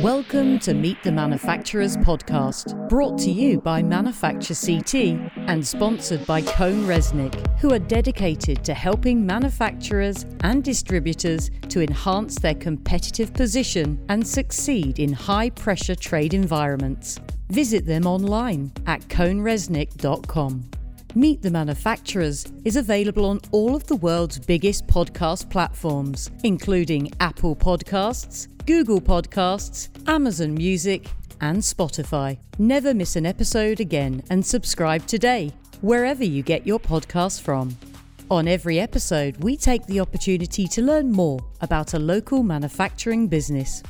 Welcome to Meet the Manufacturers podcast, brought to you by Manufacture CT and sponsored by CohnReznick, who are dedicated to helping manufacturers and distributors to enhance their competitive position and succeed in high pressure trade environments. Visit them online at cohnreznick.com. Meet the Manufacturers is available on all of the world's biggest podcast platforms, including Apple Podcasts, Google Podcasts, Amazon Music, and Spotify. Never miss an episode again and subscribe today, wherever you get your podcasts from. On every episode, we take the opportunity to learn more about a local manufacturing business.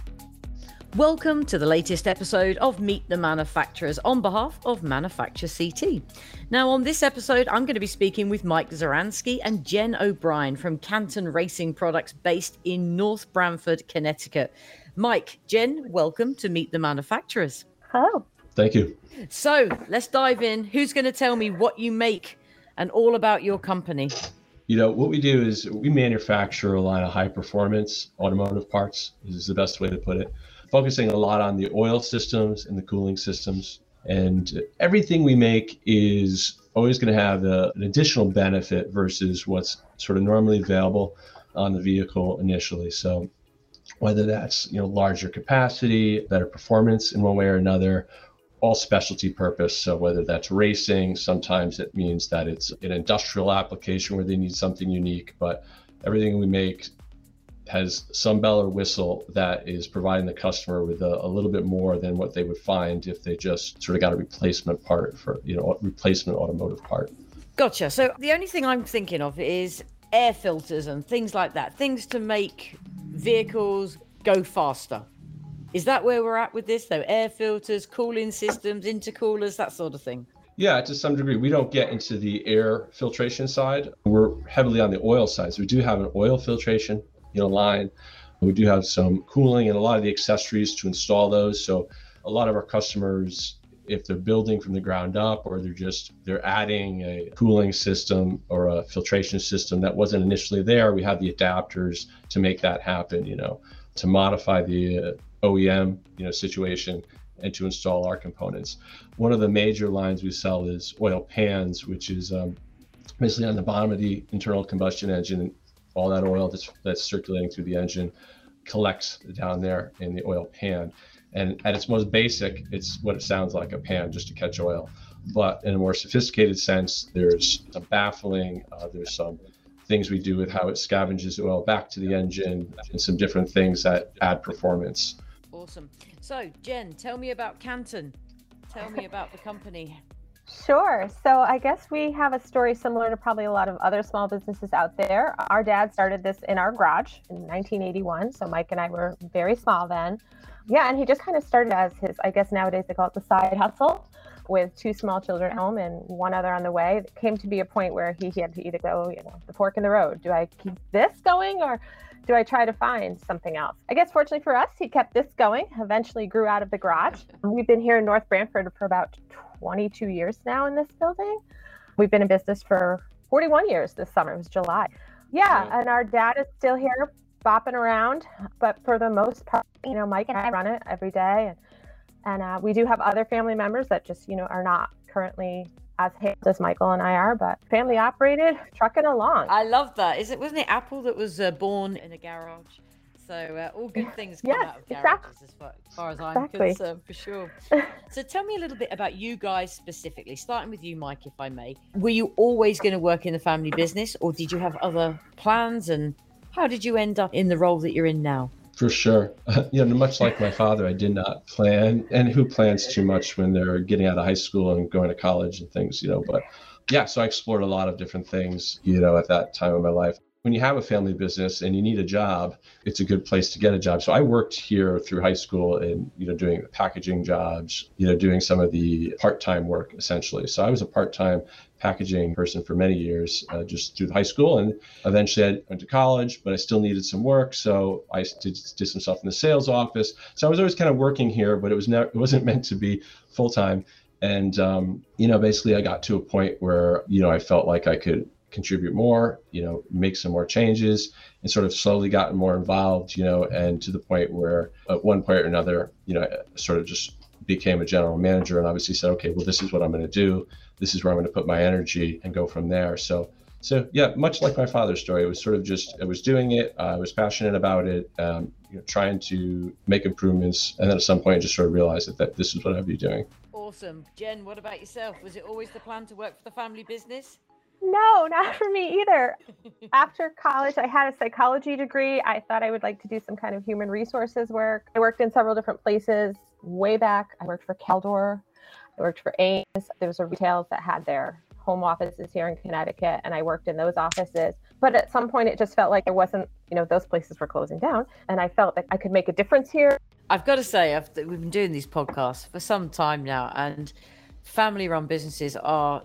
Welcome to the latest episode of Meet the Manufacturers on behalf of Manufacture CT. Now, on this episode, I'm going to be speaking with Mike Zaransky and Jen O'Brien from Canton Racing Products based in North Branford, Connecticut. Mike, Jen, welcome to Meet the Manufacturers. Hello. Thank you. So let's dive in. Who's going to tell me what you make and all about your company? You know, what we do is we manufacture a line of high performance automotive parts, is the best way to put it focusing a lot on the oil systems and the cooling systems. And everything we make is always going to have a, an additional benefit versus what's sort of normally available on the vehicle initially. So whether that's you know larger capacity, better performance in one way or another, all specialty purpose. So whether that's racing, sometimes it means that it's an industrial application where they need something unique, but everything we make has some bell or whistle that is providing the customer with a, a, little bit more than what they would find if they just sort of got a replacement part for you know replacement automotive part gotcha so the only thing i'm thinking of is air filters and things like that things to make vehicles go faster is that where we're at with this though air filters cooling systems intercoolers that sort of thing yeah, to some degree. We don't get into the air filtration side. We're heavily on the oil side. So we do have an oil filtration you know line. We do have some cooling and a lot of the accessories to install those. So a lot of our customers, if they're building from the ground up or they're just they're adding a cooling system or a filtration system that wasn't initially there, we have the adapters to make that happen. You know, to modify the uh, OEM you know situation and to install our components. One of the major lines we sell is oil pans, which is um, basically on the bottom of the internal combustion engine all that oil that's, that's circulating through the engine collects down there in the oil pan. And at its most basic, it's what it sounds like a pan just to catch oil. But in a more sophisticated sense, there's a baffling, uh, there's some things we do with how it scavenges oil back to the engine, and some different things that add performance. Awesome. So, Jen, tell me about Canton. Tell me about the company. Sure. So I guess we have a story similar to probably a lot of other small businesses out there. Our dad started this in our garage in 1981. So Mike and I were very small then. Yeah, and he just kind of started as his, I guess nowadays they call it the side hustle with two small children at home and one other on the way. It came to be a point where he, he had to either go, you know, the fork in the road. Do I keep this going or do I try to find something else? I guess fortunately for us, he kept this going, eventually grew out of the garage. We've been here in North Branford for about 22 years now in this building. We've been in business for 41 years this summer. It was July. Yeah, and our dad is still here bopping around, but for the most part, you know, Mike and I run it every day, and and uh, we do have other family members that just you know are not currently as hands as Michael and I are, but family operated, trucking along. I love that. Is it wasn't it Apple that was uh, born in a garage? So uh, all good things come yes, out of garages, exactly. as, far, as far as I'm exactly. concerned, for sure. so tell me a little bit about you guys specifically, starting with you, Mike, if I may. Were you always going to work in the family business, or did you have other plans? And how did you end up in the role that you're in now? For sure. you know, much like my father, I did not plan, and who plans too much when they're getting out of high school and going to college and things, you know, but yeah, so I explored a lot of different things, you know, at that time of my life when you have a family business and you need a job, it's a good place to get a job. So I worked here through high school and you know doing packaging jobs, you know doing some of the part-time work essentially. So I was a part-time packaging person for many years, uh, just through high school, and eventually I went to college, but I still needed some work, so I did, did some stuff in the sales office. So I was always kind of working here, but it was never it wasn't meant to be full time. And um, you know, basically, I got to a point where you know I felt like I could contribute more, you know, make some more changes, and sort of slowly gotten more involved, you know, and to the point where at one point or another, you know, sort of just became a general manager and obviously said, okay, well, this is what I'm going to do. This is where I'm going to put my energy and go from there. So, so yeah, much like my father's story, it was sort of just I was doing it. I was passionate about it, um, you know, trying to make improvements, and then at some point, just sort of realized that, that this is what I'd be doing. Awesome, Jen. What about yourself? Was it always the plan to work for the family business? No, not for me either. After college, I had a psychology degree. I thought I would like to do some kind of human resources work. I worked in several different places way back. I worked for Caldor, I worked for Ames. There was a retail that had their home offices here in Connecticut, and I worked in those offices. But at some point, it just felt like there wasn't, you know, those places were closing down, and I felt that I could make a difference here. I've got to say, I've, we've been doing these podcasts for some time now, and family-run businesses are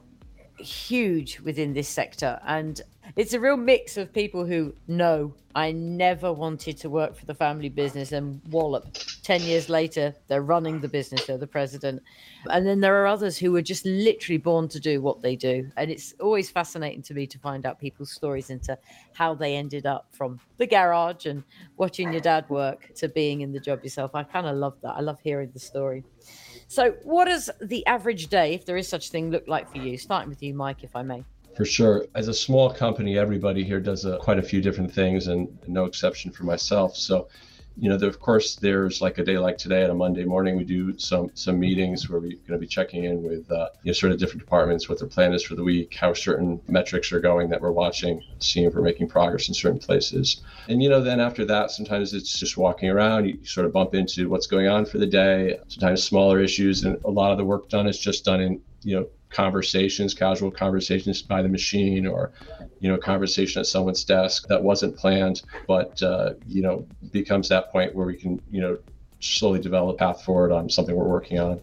huge within this sector. And it's a real mix of people who know I never wanted to work for the family business and wallop. 10 years later, they're running the business, they're the president. And then there are others who were just literally born to do what they do. And it's always fascinating to me to find out people's stories into how they ended up from the garage and watching your dad work to being in the job yourself. I kind of love that. I love hearing the story. So, what does the average day, if there is such a thing, look like for you? Starting with you, Mike, if I may. For sure. As a small company, everybody here does a, quite a few different things, and no exception for myself. So, you know, of course, there's like a day like today on a Monday morning, we do some some meetings where we're going to be checking in with uh, you know sort of different departments, what their plan is for the week, how certain metrics are going that we're watching, seeing if we're making progress in certain places. And you know, then after that, sometimes it's just walking around. You sort of bump into what's going on for the day. Sometimes smaller issues, and a lot of the work done is just done in you know conversations, casual conversations by the machine, or you know, conversation at someone's desk that wasn't planned, but uh, you know, becomes that point where we can you know slowly develop a path forward on something we're working on.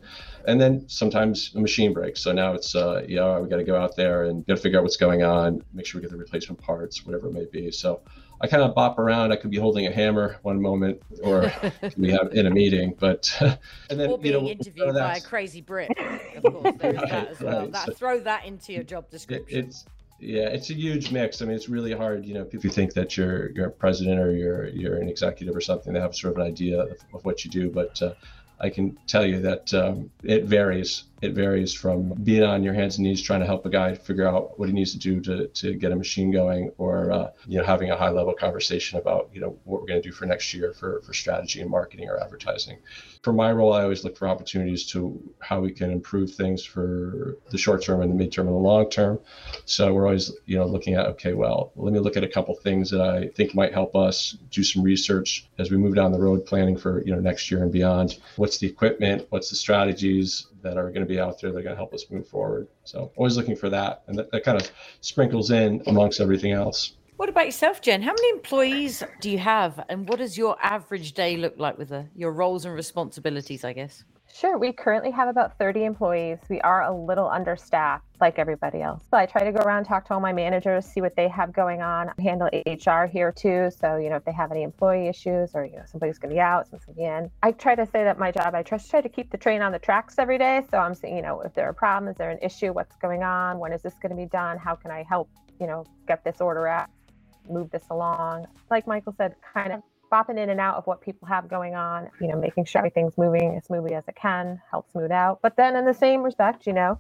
And then sometimes a machine breaks. So now it's, uh, yeah, we got to go out there and got to figure out what's going on, make sure we get the replacement parts, whatever it may be. So I kind of bop around. I could be holding a hammer one moment, or we have in a meeting, but and then or being you know, interviewed by a crazy Brit. Of course, there's that as well. Right. That, so, throw that into your job description. It, it's yeah, it's a huge mix. I mean, it's really hard. You know, if you think that you're you're a president or you're you're an executive or something, they have sort of an idea of, of what you do, but uh, I can tell you that um, it varies. It varies from being on your hands and knees trying to help a guy figure out what he needs to do to, to get a machine going, or uh, you know having a high level conversation about you know what we're going to do for next year for for strategy and marketing or advertising. For my role, I always look for opportunities to how we can improve things for the short term and the midterm and the long term. So we're always you know looking at okay, well, let me look at a couple things that I think might help us do some research as we move down the road planning for you know next year and beyond what's the equipment, what's the strategies that are going to be out there that are going to help us move forward. So always looking for that, and that, that kind of sprinkles in amongst everything else. What about yourself, Jen? How many employees do you have, and what does your average day look like with the, your roles and responsibilities? I guess. Sure. We currently have about 30 employees. We are a little understaffed like everybody else. So I try to go around, talk to all my managers, see what they have going on, I handle HR here too. So, you know, if they have any employee issues or, you know, somebody's going to be out, somebody's going to be in. I try to say that my job, I just try to keep the train on the tracks every day. So I'm saying, you know, if there are problems, is there an issue, what's going on, when is this going to be done, how can I help, you know, get this order out, move this along. Like Michael said, kind of bopping in and out of what people have going on, you know, making sure everything's moving as smoothly as it can, help smooth out. But then in the same respect, you know,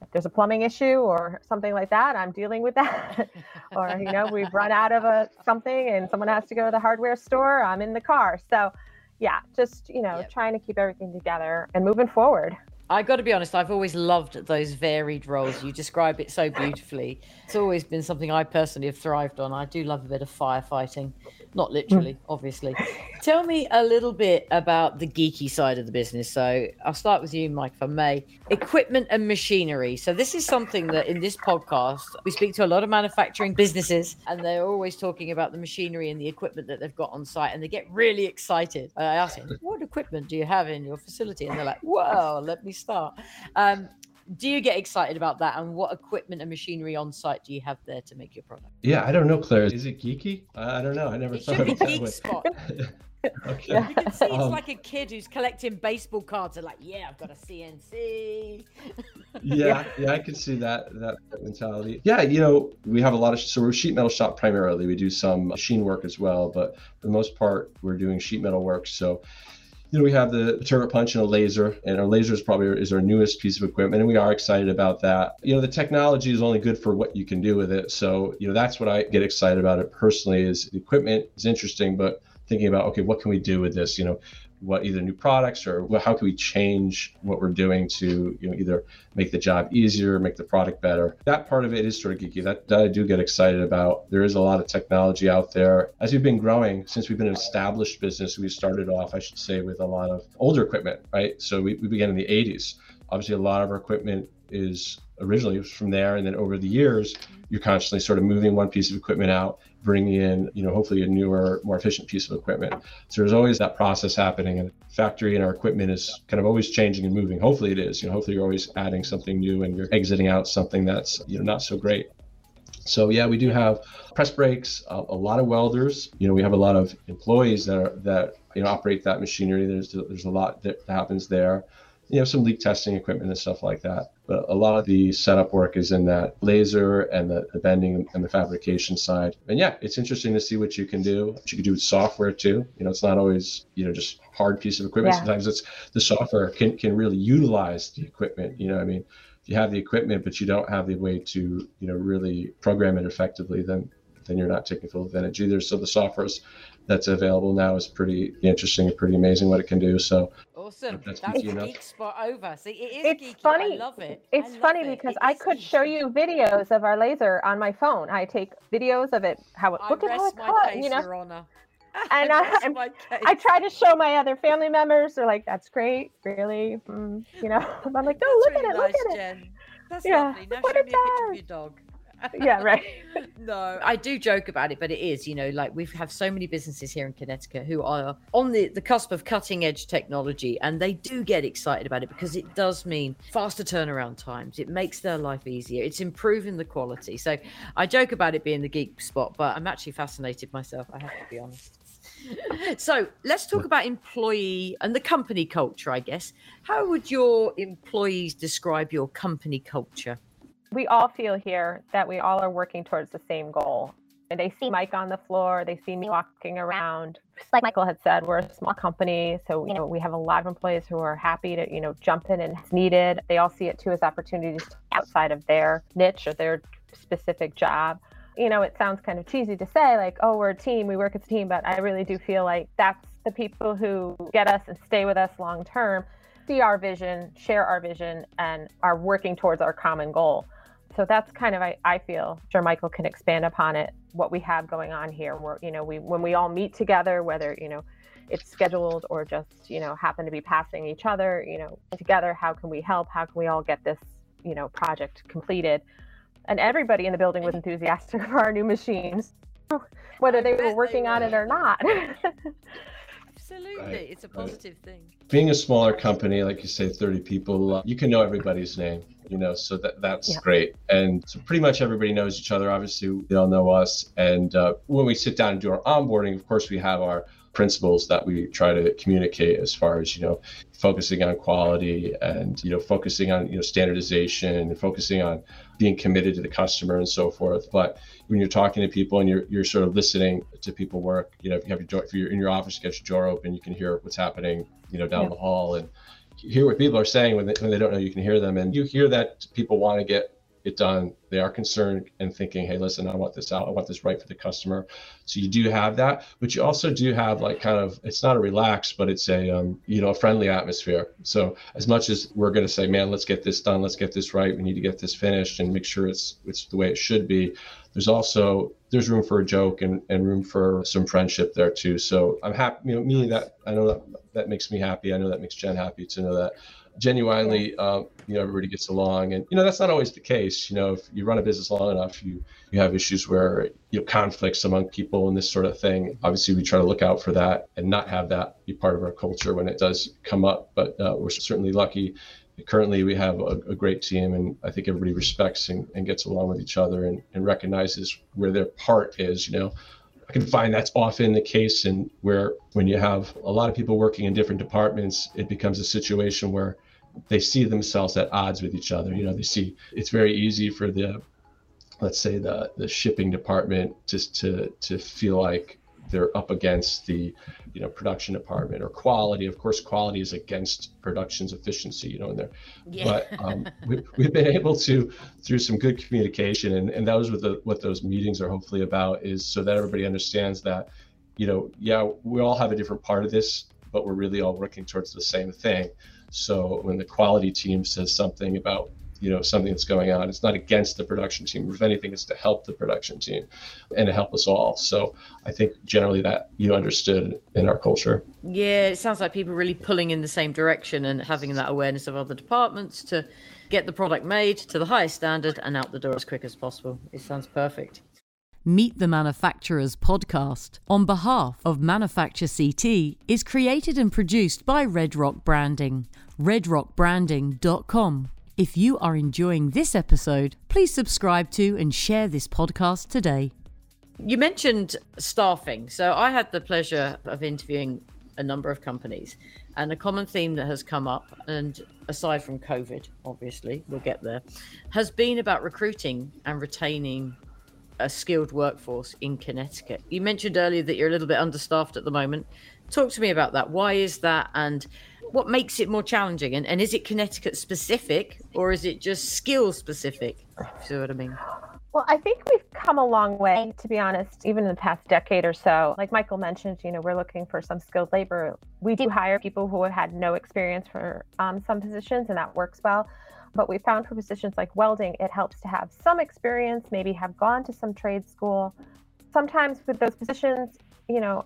if there's a plumbing issue or something like that, I'm dealing with that. or, you know, we've run out of a something and someone has to go to the hardware store, I'm in the car. So yeah, just, you know, yep. trying to keep everything together and moving forward. I got to be honest, I've always loved those varied roles. You describe it so beautifully. It's always been something I personally have thrived on. I do love a bit of firefighting not literally, mm. obviously. Tell me a little bit about the geeky side of the business. So I'll start with you, Mike, if I may. Equipment and machinery. So this is something that in this podcast we speak to a lot of manufacturing businesses, and they're always talking about the machinery and the equipment that they've got on site, and they get really excited. I ask them, "What equipment do you have in your facility?" And they're like, "Well, let me start." Um, do you get excited about that and what equipment and machinery on site do you have there to make your product yeah i don't know claire is it geeky i don't know i never it thought of it geek spot Okay. Yeah. You can see it's Um, like a kid who's collecting baseball cards and like, yeah, I've got a CNC. yeah, yeah, I can see that, that that mentality. Yeah, you know, we have a lot of so we're a sheet metal shop primarily. We do some machine work as well, but for the most part, we're doing sheet metal work. So, know, we have the turret punch and a laser, and our laser is probably is our newest piece of equipment, and we are excited about that. You know, the technology is only good for what you can do with it. So, you know, that's what I get excited about it personally. Is the equipment is interesting, but thinking about okay, what can we do with this? You know, what either new products or how can we change what we're doing to you know either make the job easier, make the product better. That part of it is sort of geeky. That, that I do get excited about. There is a lot of technology out there. As we've been growing, since we've been an established business, we started off, I should say, with a lot of older equipment, right? So we, we began in the 80s. Obviously, a lot of our equipment is originally from there, and then over the years, you're constantly sort of moving one piece of equipment out, bringing in, you know, hopefully a newer, more efficient piece of equipment. So there's always that process happening, and factory and our equipment is kind of always changing and moving. Hopefully, it is. You know, hopefully you're always adding something new and you're exiting out something that's you know not so great. So yeah, we do have press brakes, a, a lot of welders. You know, we have a lot of employees that are that you know operate that machinery. There's there's a lot that happens there. You know, some leak testing equipment and stuff like that. But a lot of the setup work is in that laser and the, the bending and the fabrication side. And yeah, it's interesting to see what you can do. What you can do with software too. You know, it's not always you know just hard piece of equipment. Yeah. Sometimes it's the software can can really utilize the equipment. You know, I mean, if you have the equipment but you don't have the way to you know really program it effectively, then then you're not taking full advantage either. So the software that's available now is pretty interesting and pretty amazing what it can do. So Awesome. That's That's, geeky enough. geek spot over. See, it is It's geeky. funny. I love it. It's love funny it. because It I is could show you videos of our laser on my phone. I take videos of it, how it I look at how rest it cut, case, you know. Your Honor. And I I- I'm- my case. I try to show my other family members. They're like, "That's great, really," mm, you know. I'm like, "No, That's look really at it, nice, look at it." Jen. That's Yeah, lovely. Now what show it me a picture of does. your dog. Yeah, right. no, I do joke about it, but it is, you know, like we have so many businesses here in Connecticut who are on the, the cusp of cutting edge technology and they do get excited about it because it does mean faster turnaround times. It makes their life easier. It's improving the quality. So I joke about it being the geek spot, but I'm actually fascinated myself. I have to be honest. So let's talk about employee and the company culture, I guess. How would your employees describe your company culture? We all feel here that we all are working towards the same goal. And they see Mike on the floor, they see me walking around. Just like Michael had said, we're a small company, so you know we have a lot of employees who are happy to you know jump in and it's needed. They all see it too as opportunities outside of their niche or their specific job. You know, it sounds kind of cheesy to say like, oh, we're a team, we work as a team, but I really do feel like that's the people who get us and stay with us long term, see our vision, share our vision, and are working towards our common goal so that's kind of I, I feel sure michael can expand upon it what we have going on here. Where you know we when we all meet together whether you know it's scheduled or just you know happen to be passing each other you know together how can we help? How can we all get this you know project completed? And everybody in the building was enthusiastic for our new machines whether they were working on it or not Absolutely. Right, It's a right. positive thing. being a smaller company, like you say, 30 people, uh, you can know everybody's name, you know, so that that's Yeah. great. And so pretty much everybody knows each other. Obviously, they all know us. And uh, when we sit down and do our onboarding, of course, we have our principles that we try to communicate as far as, you know, focusing on quality and, you know, focusing on, you know, standardization and focusing on being committed to the customer and so forth. But when you're talking to people and you're, you're sort of listening to people work, you know, if you have your door, if you're in your office, you get your door open, you can hear what's happening, you know, down Yeah. the hall and hear what people are saying when they, when they don't know you can hear them. And you hear that people want to get it done. They are concerned and thinking, hey, listen, I want this out. I want this right for the customer. So you do have that, but you also do have like kind of, it's not a relaxed, but it's a, um, you know, a friendly atmosphere. So as much as we're going to say, man, let's get this done. Let's get this right. We need to get this finished and make sure it's, it's the way it should be. There's also, there's room for a joke and, and room for some friendship there too. So I'm happy, you know, me that I know that that makes me happy. I know that makes Jen happy to know that genuinely, um, you know, everybody gets along. And, you know, that's not always the case. You know, if you run a business long enough, you, you have issues where, you know, conflicts among people and this sort of thing. Obviously, we try to look out for that and not have that be part of our culture when it does come up. But uh, we're certainly lucky. Currently, we have a, a great team, and I think everybody respects and, and gets along with each other and, and recognizes where their part is. You know, can find that's often the case and where when you have a lot of people working in different departments, it becomes a situation where they see themselves at odds with each other. You know, they see it's very easy for the let's say the the shipping department just to to feel like they're up against the you know production department or quality. Of course quality is against production's efficiency you know in there. Yeah. but um, we, we've been able to through some good communication and, and that was what the what those meetings are hopefully about is so that everybody understands that you know yeah we all have a different part of this but we're really all working towards the same thing. So when the quality team says something about you know something that's going on. It's not against the production team. If anything it's to help the production team and to help us all. So i think generally that you understood in our culture. Yeah it sounds like people really pulling in the same direction and having that awareness of other departments to get the product made to the highest standard and out the door as quick as possible. It sounds perfect. Meet the Manufacturers podcast on behalf of Manufacture CT is created and produced by Red Rock Branding. redrockbranding.com if you are enjoying this episode, please subscribe to and share this podcast today. You mentioned staffing. So I had the pleasure of interviewing a number of companies, and a common theme that has come up, and aside from COVID, obviously, we'll get there, has been about recruiting and retaining a skilled workforce in Connecticut. You mentioned earlier that you're a little bit understaffed at the moment. Talk to me about that. Why is that? And what makes it more challenging? And, and is it Connecticut specific or is it just skill specific? see what I mean? Well, I think we've come a long way, to be honest, even in the past decade or so. Like Michael mentioned, you know, we're looking for some skilled labor. We do hire people who have had no experience for um, some positions, and that works well. But we found for positions like welding, it helps to have some experience, maybe have gone to some trade school. Sometimes with those positions, you know,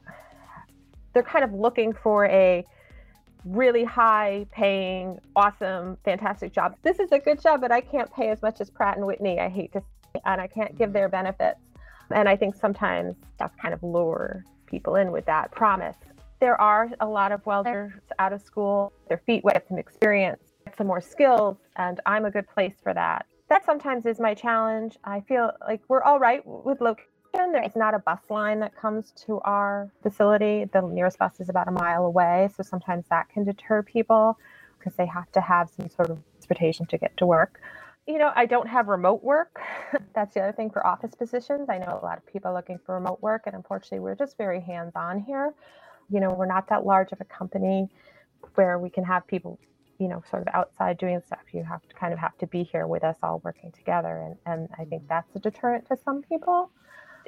they're kind of looking for a really high paying, awesome, fantastic job. This is a good job, but I can't pay as much as Pratt and Whitney. I hate to say, and I can't give their mm-hmm. benefits. And I think sometimes that's kind of lure people in with that promise. There are a lot of welders out of school, their feet wet, some experience, some more skills, and I'm a good place for that. That sometimes is my challenge. I feel like we're all right with location there is not a bus line that comes to our facility. The nearest bus is about a mile away. So sometimes that can deter people because they have to have some sort of transportation to get to work. You know, I don't have remote work. That's the other thing for office positions. I know a lot of people are looking for remote work, and unfortunately, we're just very hands on here. You know, we're not that large of a company where we can have people you know sort of outside doing stuff you have to kind of have to be here with us all working together and and i think that's a deterrent to some people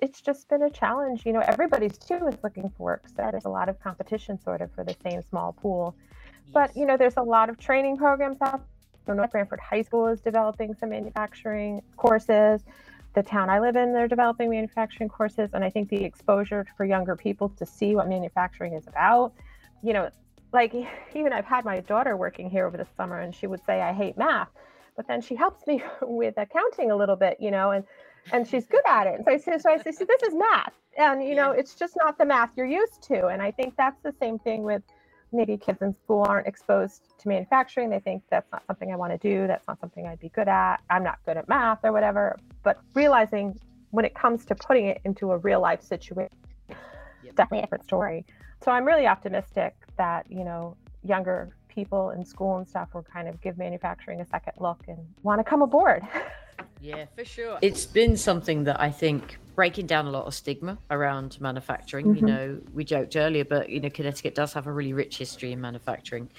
it's just been a challenge. You know, everybody's too is looking for work. So there's a lot of competition sort of for the same small pool. Yes. But you know, there's a lot of training programs out. So North Branford High School is developing some manufacturing courses. The town I live in, they're developing manufacturing courses, and I think the exposure for younger people to see what manufacturing is about. You know, like even I've had my daughter working here over the summer, and she would say, "I hate math," but then she helps me with accounting a little bit, you know, and and she's good at it. And so I say, so I say, so this is math, and you know, it's just not the math you're used to. And I think that's the same thing with maybe kids in school aren't exposed to manufacturing. They think that's not something I want to do. That's not something I'd be good at. I'm not good at math or whatever. But realizing when it comes to putting it into a real life situation, yep. definitely a different story. So I'm really optimistic that you know younger people in school and stuff will kind of give manufacturing a second look and want to come aboard. Yeah, for sure. It's been something that I think breaking down a lot of stigma around manufacturing. Mm-hmm. You know, we joked earlier, but you know, Connecticut does have a really rich history in manufacturing.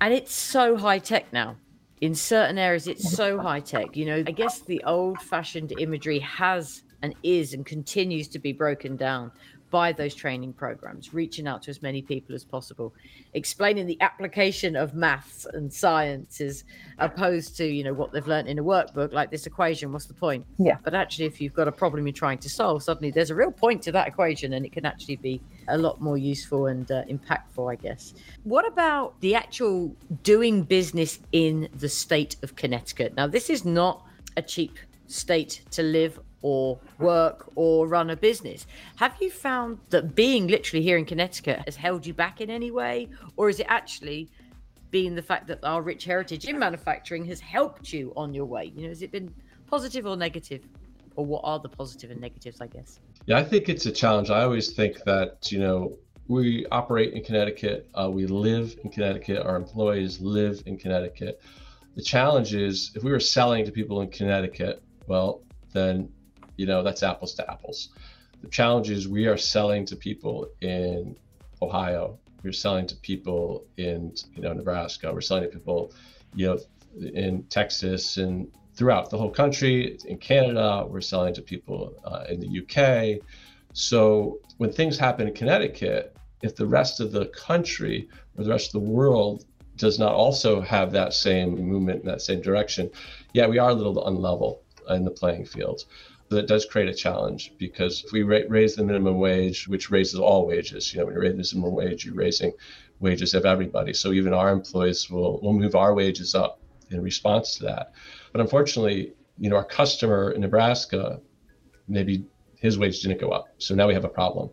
And it's so high tech now. In certain areas, it's so high tech. You know, I guess the old fashioned imagery has and is and continues to be broken down by those training programs, reaching out to as many people as possible, explaining the application of maths and sciences opposed to, you know, what they've learned in a workbook, like this equation, what's the point? Yeah. But actually, if you've got a problem you're trying to solve, suddenly there's a real point to that equation and it can actually be a lot more useful and uh, impactful, I guess. What about the actual doing business in the state of Connecticut? Now, this is not a cheap state to live or work or run a business. Have you found that being literally here in Connecticut has held you back in any way? Or is it actually being the fact that our rich heritage in manufacturing has helped you on your way? You know, has it been positive or negative? or what are the positive and negatives i guess yeah i think it's a challenge i always think that you know we operate in connecticut uh, we live in connecticut our employees live in connecticut the challenge is if we were selling to people in connecticut well then you know that's apples to apples the challenge is we are selling to people in ohio we're selling to people in you know nebraska we're selling to people you know in texas and throughout the whole country. In Canada, we're selling to people uh, in the UK. So when things happen in Connecticut, if the rest of the country or the rest of the world does not also have that same movement in that same direction, yeah, we are a little unlevel in the playing field. That does create a challenge because if we raise the minimum wage, which raises all wages, you know, when you raise the minimum wage, you're raising wages of everybody. So even our employees will, will move our wages up in response to that. But unfortunately, you know, our customer in Nebraska, maybe his wage didn't go up. So now we have a problem.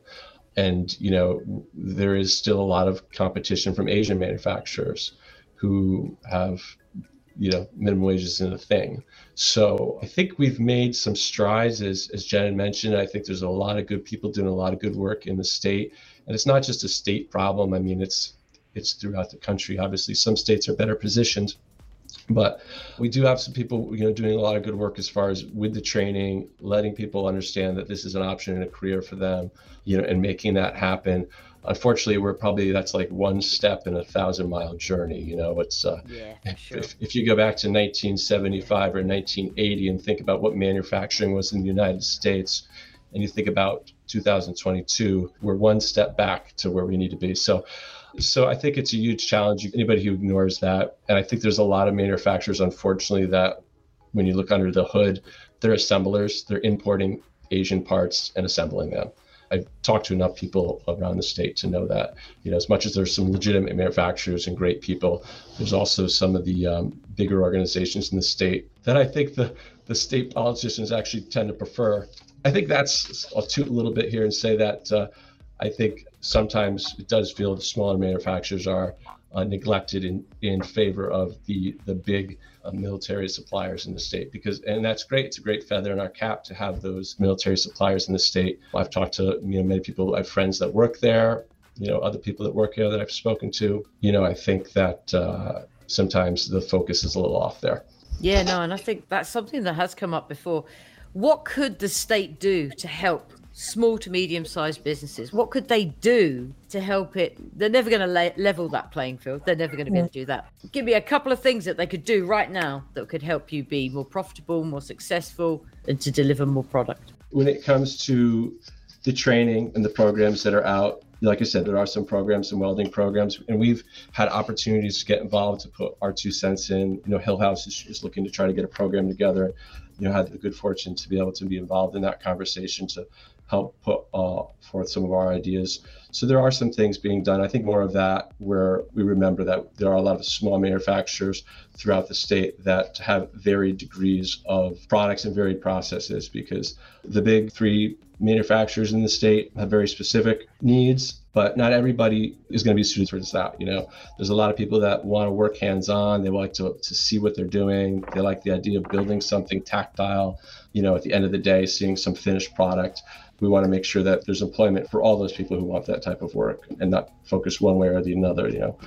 And, you know, there is still a lot of competition from Asian manufacturers who have, you know, minimum wages in a thing. So I think we've made some strides, as, as Jen mentioned. I think there's a lot of good people doing a lot of good work in the state. And it's not just a state problem. I mean, it's it's throughout the country. Obviously, some states are better positioned but we do have some people you know doing a lot of good work as far as with the training letting people understand that this is an option and a career for them you know and making that happen unfortunately we're probably that's like one step in a thousand mile journey you know it's uh, yeah, sure. if, if you go back to 1975 or 1980 and think about what manufacturing was in the united states and you think about 2022 we're one step back to where we need to be so so I think it's a huge challenge. Anybody who ignores that, and I think there's a lot of manufacturers, unfortunately, that when you look under the hood, they're assemblers. They're importing Asian parts and assembling them. I've talked to enough people around the state to know that, you know, as much as there's some legitimate manufacturers and great people, there's also some of the um, bigger organizations in the state that I think the, the state politicians actually tend to prefer. I think that's, I'll toot a little bit here and say that uh, I think sometimes it does feel the smaller manufacturers are uh, neglected in, in favor of the the big uh, military suppliers in the state because and that's great. It's a great feather in our cap to have those military suppliers in the state. I've talked to you know many people i have friends that work there you know other people that work here that i've spoken to. You know i think that uh, sometimes the focus is a little off there. Yeah no and i think that's something that has come up before. What could the state do to help small to medium sized businesses what could they do to help it they're never going to le- level that playing field they're never going to be able to do that give me a couple of things that they could do right now that could help you be more profitable more successful and to deliver more product when it comes to the training and the programs that are out like I said, there are some programs, some welding programs, and we've had opportunities to get involved to put our two cents in. You know, Hill House is, is looking to try to get a program together. You know, had the good fortune to be able to be involved in that conversation to help put uh, forth some of our ideas. So there are some things being done. I think more of that where we remember that there are a lot of small manufacturers throughout the state that have varied degrees of products and varied processes because the big three manufacturers in the state have very specific needs but not everybody is going to be suited for this out you know there's a lot of people that want to work hands on they like to, to see what they're doing they like the idea of building something tactile you know at the end of the day seeing some finished product we want to make sure that there's employment for all those people who want that type of work and not focus one way or the another you know?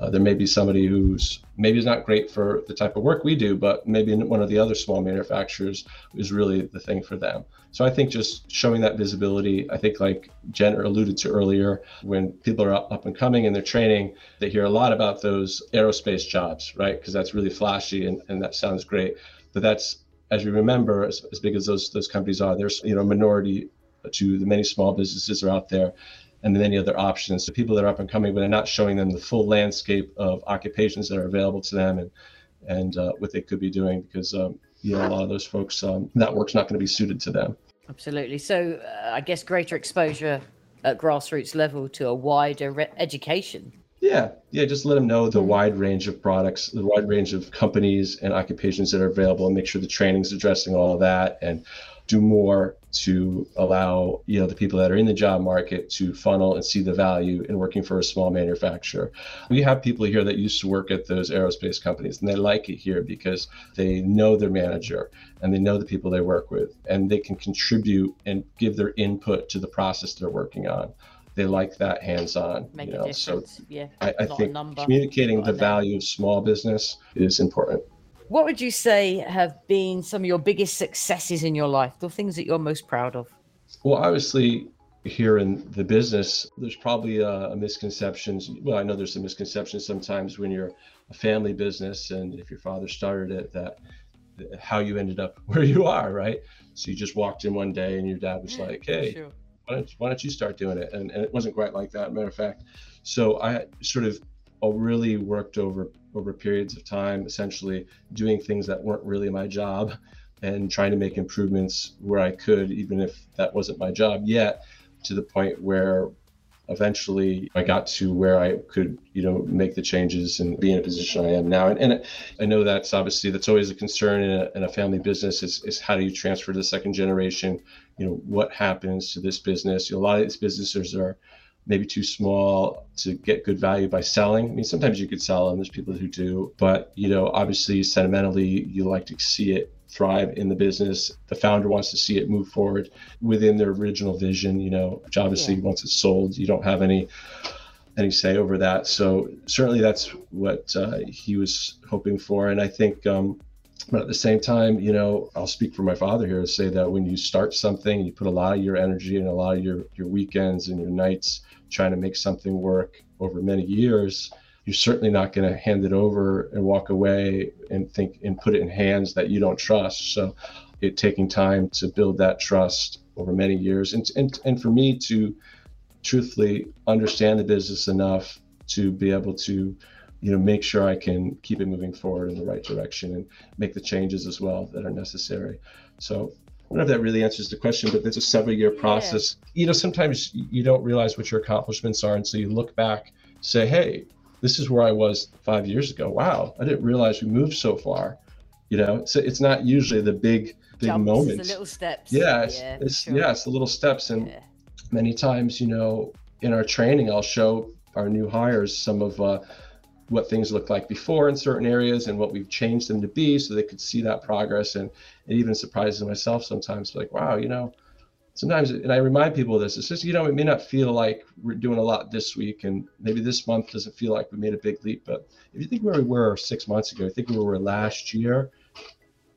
Uh, there may be somebody who's maybe is not great for the type of work we do but maybe one of the other small manufacturers is really the thing for them. So i think just showing that visibility i think like jen alluded to earlier when people are up and coming in their training they hear a lot about those aerospace jobs right? Because that's really flashy and, and that sounds great. But that's as we remember, as, as big as those those companies are, there's you know minority to the many small businesses that are out there and the many other options to people that are up and coming, but are not showing them the full landscape of occupations that are available to them and and uh, what they could be doing because um, you know a lot of those folks um, that work's not going to be suited to them. Absolutely. So uh, I guess greater exposure at grassroots level to a wider re- education. Yeah, yeah. Just let them know the wide range of products, the wide range of companies and occupations that are available, and make sure the training's addressing all of that and do more to allow you know the people that are in the job market to funnel and see the value in working for a small manufacturer. We have people here that used to work at those aerospace companies and they like it here because they know their manager and they know the people they work with and they can contribute and give their input to the process they're working on they like that hands-on. Make you a know? difference. So yeah. I, I think communicating the value of small business is important. What would you say have been some of your biggest successes in your life? The things that you're most proud of? Well, obviously, here in the business, there's probably a, a misconceptions. Well, I know there's some misconceptions sometimes when you're a family business, and if your father started it, that how you ended up where you are, right? So you just walked in one day, and your dad was like, "Hey, Sure. why don't, why don't you start doing it? And, and it wasn't quite like that. Matter of fact, so I sort of uh, really worked over over periods of time, essentially doing things that weren't really my job, and trying to make improvements where I could, even if that wasn't my job yet, to the point where eventually I got to where I could, you know, make the changes and be in a position I am now. And, and I know that's obviously that's always a concern in a, in a family business is, is how do you transfer to the second generation? You know, what happens to this business? You know, a lot of these businesses are maybe too small to get good value by selling. I mean, sometimes you could sell them. There's people who do, but you know, obviously, sentimentally, you like to see it thrive in the business. The founder wants to see it move forward within their original vision. You know, which obviously, Yeah. once it's sold, you don't have any any say over that. So certainly, that's what uh, he was hoping for, and I think. Um, but at the same time, you know, I'll speak for my father here to say that when you start something, you put a lot of your energy and a lot of your your weekends and your nights trying to make something work over many years, you're certainly not going to hand it over and walk away and think and put it in hands that you don't trust. So, it taking time to build that trust over many years, and and and for me to truthfully understand the business enough to be able to you know make sure i can keep it moving forward in the right direction and make the changes as well that are necessary so I don't know if that really answers the question, but it's a several year process. You know, sometimes you don't realize what your accomplishments are. And so you look back, say, hey, this is where I was five years ago. Wow, I didn't realize we moved so far. You know, so it's not usually the big, big Jumps, moments. the little steps. yeah, it's, yeah, it's, sure. yeah, it's the little steps. And Yeah. many times, you know, in our training, I'll show our new hires some of uh, what things looked like before in certain areas and what we've changed them to be so they could see that progress. And it even surprises myself sometimes, like, wow, you know, sometimes, and I remind people of this, it's just, you know, it may not feel like we're doing a lot this week and maybe this month doesn't feel like we made a big leap. But if you think where we were six months ago, I think where we were last year,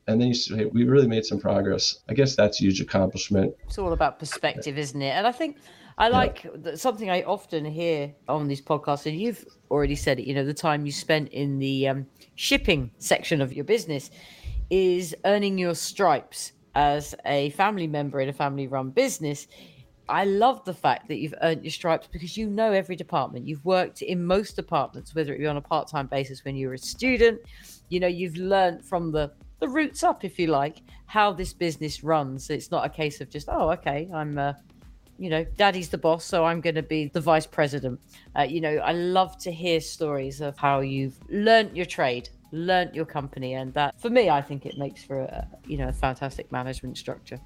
and then you say, hey, we really made some progress. I guess that's a huge accomplishment. It's all about perspective, isn't it? And I think I like that something I often hear on these podcasts, and you've already said it. You know, the time you spent in the um, shipping section of your business is earning your stripes as a family member in a family-run business. I love the fact that you've earned your stripes because you know every department. You've worked in most departments, whether it be on a part-time basis when you were a student. You know, you've learned from the the roots up, if you like, how this business runs. It's not a case of just, oh, okay, I'm, uh, you know, daddy's the boss, so I'm going to be the vice president. Uh, you know, I love to hear stories of how you've learnt your trade, learnt your company, and that, for me, I think it makes for a, you know, a fantastic management structure.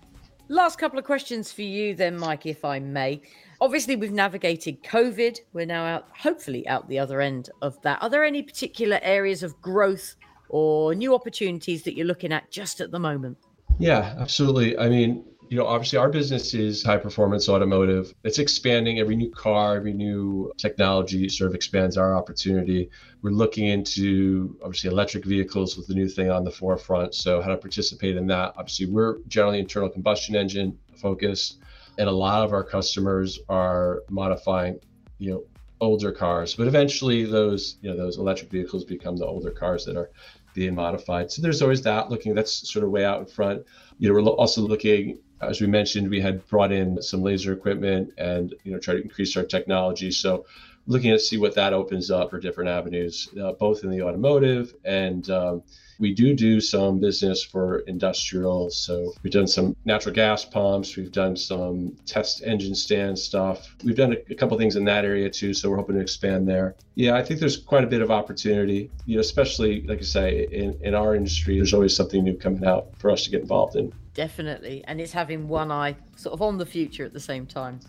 Last couple of questions for you, then, Mike, if I may. Obviously, we've navigated COVID. We're now out, hopefully, out the other end of that. Are there any particular areas of growth or new opportunities that you're looking at just at the moment? Yeah, absolutely. I mean, you know, obviously our business is high performance automotive. It's expanding every new car, every new technology sort of expands our opportunity. We're looking into obviously electric vehicles with the new thing on the forefront. So how to participate in that. Obviously, we're generally internal combustion engine focused, and a lot of our customers are modifying, you know, older cars. But eventually those, you know, those electric vehicles become the older cars that are being modified. So there's always that looking, that's sort of way out in front. You know, we're also looking, as we mentioned, we had brought in some laser equipment and, you know, try to increase our technology. So looking to see what that opens up for different avenues, uh, both in the automotive and um, we do do some business for industrial. So we've done some natural gas pumps. We've done some test engine stand stuff. We've done a, a couple things in that area too. So we're hoping to expand there. Yeah, I think there's quite a bit of opportunity, you know, especially like I say, in, in our industry, there's always something new coming out for us to get involved in. Definitely. And it's having one eye sort of on the future at the same time.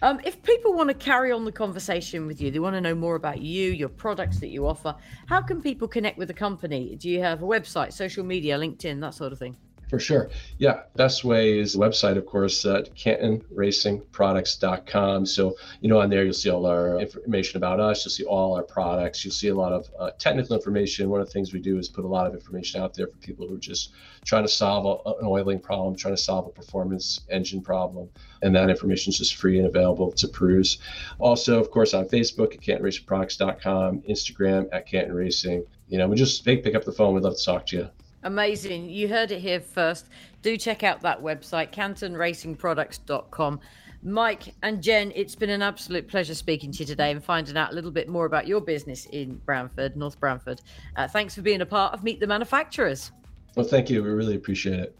Um, if people want to carry on the conversation with you, they want to know more about you, your products that you offer, how can people connect with the company? Do you have a website, social media, LinkedIn, that sort of thing? For sure. Yeah. Best way is website, of course, at cantonracingproducts.com. So, you know, on there, you'll see all our information about us. You'll see all our products. You'll see a lot of uh, technical information. One of the things we do is put a lot of information out there for people who are just trying to solve a, an oiling problem, trying to solve a performance engine problem. And that information is just free and available to peruse. Also, of course, on Facebook at cantonracingproducts.com, Instagram at Canton Racing. You know, we just pick, pick up the phone. We'd love to talk to you. Amazing. You heard it here first. Do check out that website, cantonracingproducts.com. Mike and Jen, it's been an absolute pleasure speaking to you today and finding out a little bit more about your business in Branford, North Branford. Uh, thanks for being a part of Meet the Manufacturers. Well, thank you. We really appreciate it.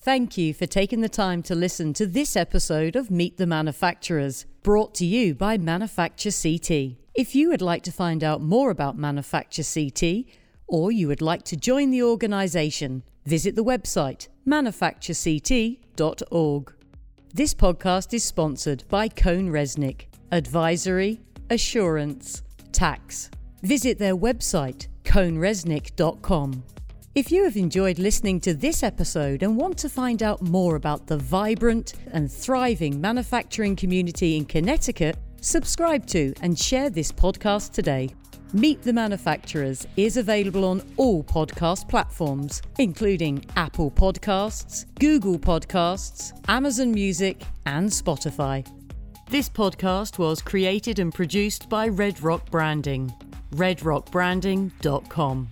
Thank you for taking the time to listen to this episode of Meet the Manufacturers, brought to you by Manufacture CT. If you would like to find out more about Manufacture CT, or you would like to join the organisation, visit the website manufacturect.org. This podcast is sponsored by CohnReznick, Advisory, Assurance, Tax. Visit their website, cohnreznick.com. If you have enjoyed listening to this episode and want to find out more about the vibrant and thriving manufacturing community in Connecticut, subscribe to and share this podcast today. Meet the Manufacturers is available on all podcast platforms, including Apple Podcasts, Google Podcasts, Amazon Music, and Spotify. This podcast was created and produced by Red Rock Branding. RedRockBranding.com.